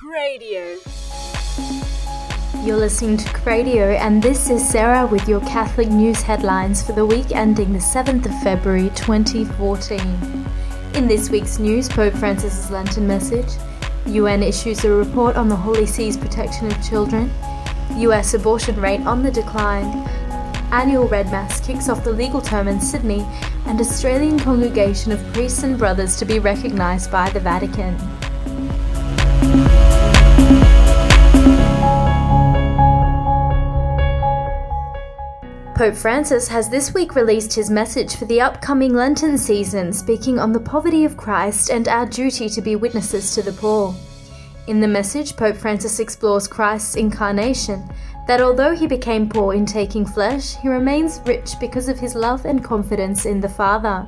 Cradio. You're listening to Cradio, and this is Sarah with your Catholic news headlines for the week ending the 7th of February 2014. In this week's news, Pope Francis's Lenten message, UN issues a report on the Holy See's protection of children, US abortion rate on the decline, annual Red Mass kicks off the legal term in Sydney, and Australian congregation of priests and brothers to be recognised by the Vatican. Pope Francis has this week released his message for the upcoming Lenten season, speaking on the poverty of Christ and our duty to be witnesses to the poor. In the message, Pope Francis explores Christ's incarnation, that although he became poor in taking flesh, he remains rich because of his love and confidence in the Father.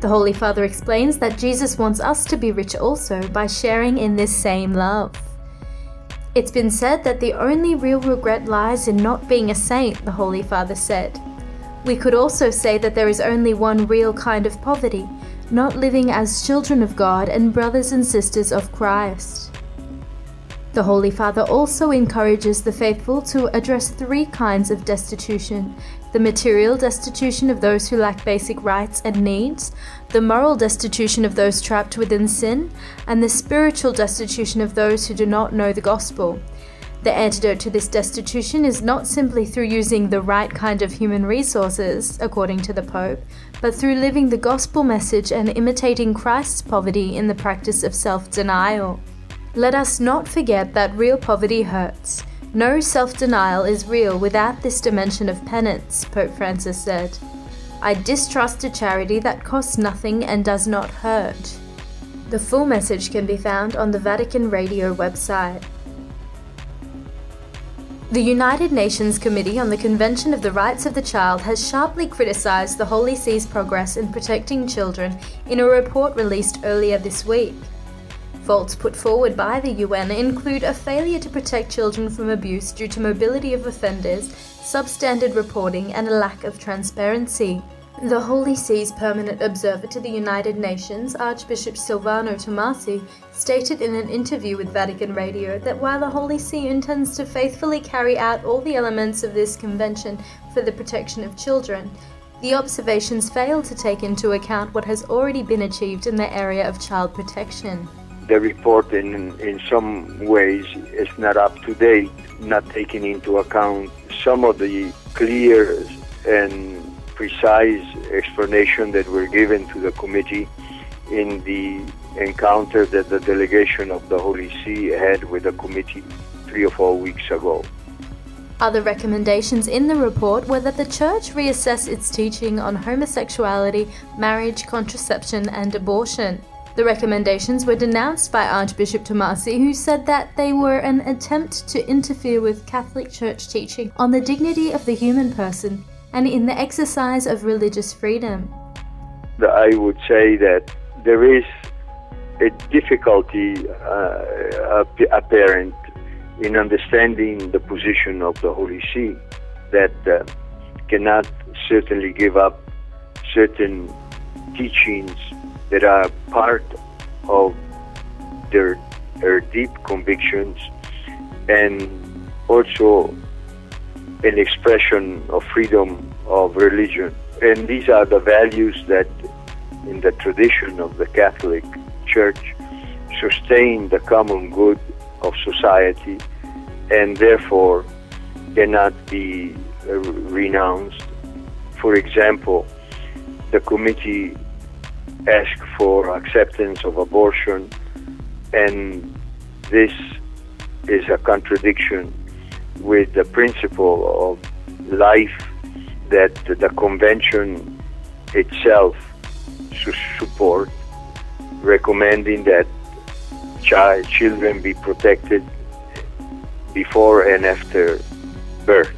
The Holy Father explains that Jesus wants us to be rich also by sharing in this same love. It's been said that the only real regret lies in not being a saint, the Holy Father said. We could also say that there is only one real kind of poverty, not living as children of God and brothers and sisters of Christ. The Holy Father also encourages the faithful to address three kinds of destitution the material destitution of those who lack basic rights and needs, the moral destitution of those trapped within sin, and the spiritual destitution of those who do not know the gospel. The antidote to this destitution is not simply through using the right kind of human resources, according to the Pope, but through living the gospel message and imitating Christ's poverty in the practice of self denial. Let us not forget that real poverty hurts. No self denial is real without this dimension of penance, Pope Francis said. I distrust a charity that costs nothing and does not hurt. The full message can be found on the Vatican Radio website. The United Nations Committee on the Convention of the Rights of the Child has sharply criticized the Holy See's progress in protecting children in a report released earlier this week. Faults put forward by the UN include a failure to protect children from abuse due to mobility of offenders, substandard reporting, and a lack of transparency. The Holy See's permanent observer to the United Nations, Archbishop Silvano Tomasi, stated in an interview with Vatican Radio that while the Holy See intends to faithfully carry out all the elements of this convention for the protection of children, the observations fail to take into account what has already been achieved in the area of child protection the report in, in some ways is not up to date, not taking into account some of the clear and precise explanation that were given to the committee in the encounter that the delegation of the Holy See had with the committee three or four weeks ago. Other recommendations in the report were that the Church reassess its teaching on homosexuality, marriage, contraception, and abortion. The recommendations were denounced by Archbishop Tomasi, who said that they were an attempt to interfere with Catholic Church teaching on the dignity of the human person and in the exercise of religious freedom. I would say that there is a difficulty uh, apparent in understanding the position of the Holy See that uh, cannot certainly give up certain teachings that are part of their, their deep convictions and also an expression of freedom of religion. And these are the values that, in the tradition of the Catholic Church, sustain the common good of society and therefore cannot be uh, renounced. For example, the committee ask for acceptance of abortion, and this is a contradiction with the principle of life that the convention itself should support, recommending that child, children be protected before and after birth.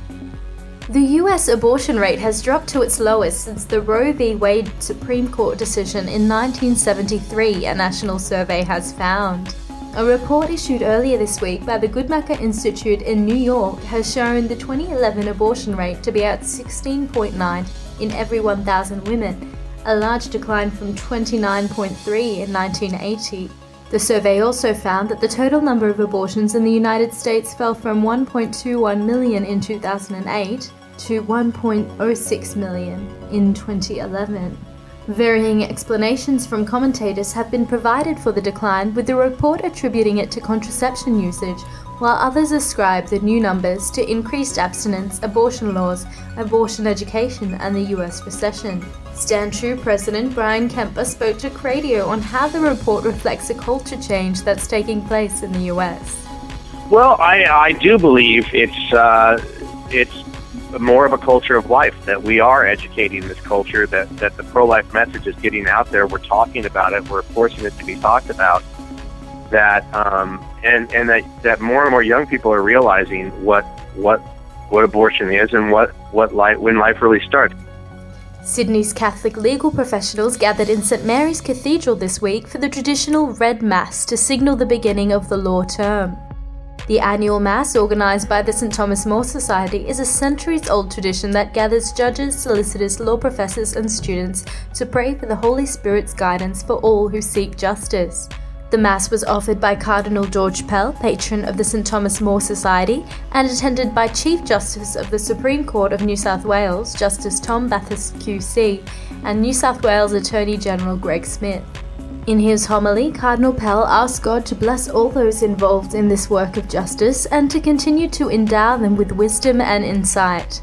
The US abortion rate has dropped to its lowest since the Roe v. Wade Supreme Court decision in 1973, a national survey has found. A report issued earlier this week by the Guttmacher Institute in New York has shown the 2011 abortion rate to be at 16.9 in every 1,000 women, a large decline from 29.3 in 1980. The survey also found that the total number of abortions in the United States fell from 1.21 million in 2008 to 1.06 million in 2011. Varying explanations from commentators have been provided for the decline, with the report attributing it to contraception usage, while others ascribe the new numbers to increased abstinence, abortion laws, abortion education, and the US recession. Stand True President Bryan Kemper spoke to Cradio on how the report reflects a culture change that's taking place in the US. Well, I, I do believe it's uh, it's more of a culture of life that we are educating this culture that, that the pro-life message is getting out there we're talking about it we're forcing it to be talked about that um, and and that, that more and more young people are realizing what what what abortion is and what what life when life really starts Sydney's Catholic legal professionals gathered in St Mary's Cathedral this week for the traditional Red Mass to signal the beginning of the law term. The annual Mass, organised by the St Thomas More Society, is a centuries old tradition that gathers judges, solicitors, law professors, and students to pray for the Holy Spirit's guidance for all who seek justice. The Mass was offered by Cardinal George Pell, patron of the St Thomas More Society, and attended by Chief Justice of the Supreme Court of New South Wales, Justice Tom Bathurst QC, and New South Wales Attorney General Greg Smith. In his homily, Cardinal Pell asked God to bless all those involved in this work of justice and to continue to endow them with wisdom and insight.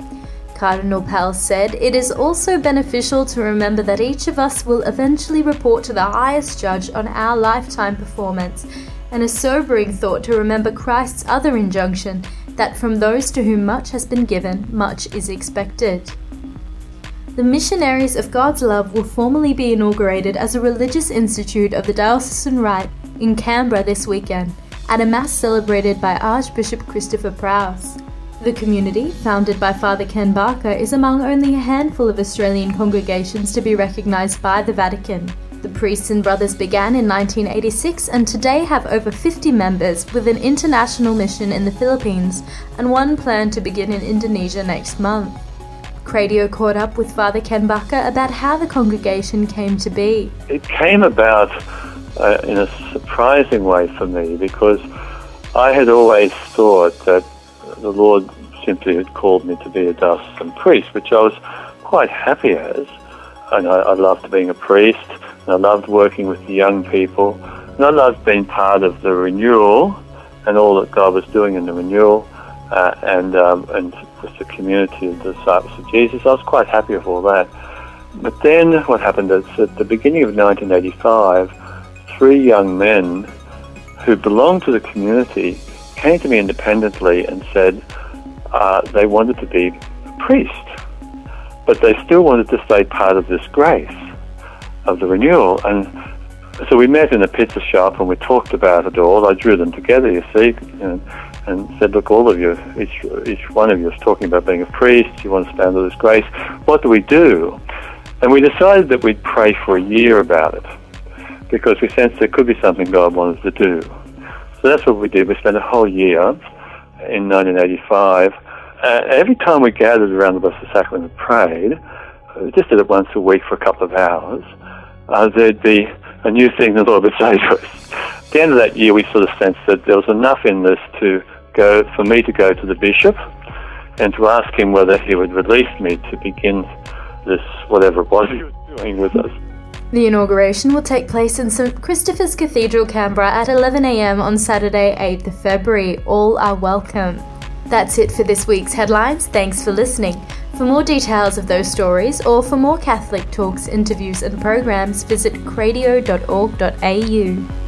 Cardinal Pell said, It is also beneficial to remember that each of us will eventually report to the highest judge on our lifetime performance, and a sobering thought to remember Christ's other injunction that from those to whom much has been given, much is expected. The Missionaries of God's Love will formally be inaugurated as a religious institute of the Diocesan Right in Canberra this weekend at a Mass celebrated by Archbishop Christopher Prowse. The community, founded by Father Ken Barker, is among only a handful of Australian congregations to be recognised by the Vatican. The Priests and Brothers began in 1986 and today have over 50 members with an international mission in the Philippines and one planned to begin in Indonesia next month. Cradio caught up with Father Ken Barker about how the congregation came to be. It came about uh, in a surprising way for me because I had always thought that the Lord simply had called me to be a diocesan priest, which I was quite happy as. And I, I loved being a priest, and I loved working with the young people, and I loved being part of the renewal and all that God was doing in the renewal uh, and um, and with the community of the disciples of Jesus. I was quite happy with all that. But then what happened is at the beginning of 1985, three young men who belonged to the community came to me independently and said uh, they wanted to be a priest, but they still wanted to stay part of this grace of the renewal. And so we met in a pizza shop and we talked about it all. I drew them together, you see. And, and said, look, all of you, each, each one of you is talking about being a priest, you want to stand under this grace. What do we do? And we decided that we'd pray for a year about it because we sensed there could be something God wanted to do. So that's what we did. We spent a whole year in 1985. Uh, every time we gathered around the Blessed Sacrament and prayed, we just did it once a week for a couple of hours, uh, there'd be a new thing the Lord would say to us. At the end of that year, we sort of sensed that there was enough in this to go for me to go to the bishop and to ask him whether he would release me to begin this whatever it was he was doing with us. The inauguration will take place in St Christopher's Cathedral, Canberra at 11am on Saturday, 8th of February. All are welcome. That's it for this week's headlines. Thanks for listening. For more details of those stories or for more Catholic talks, interviews, and programs, visit cradio.org.au.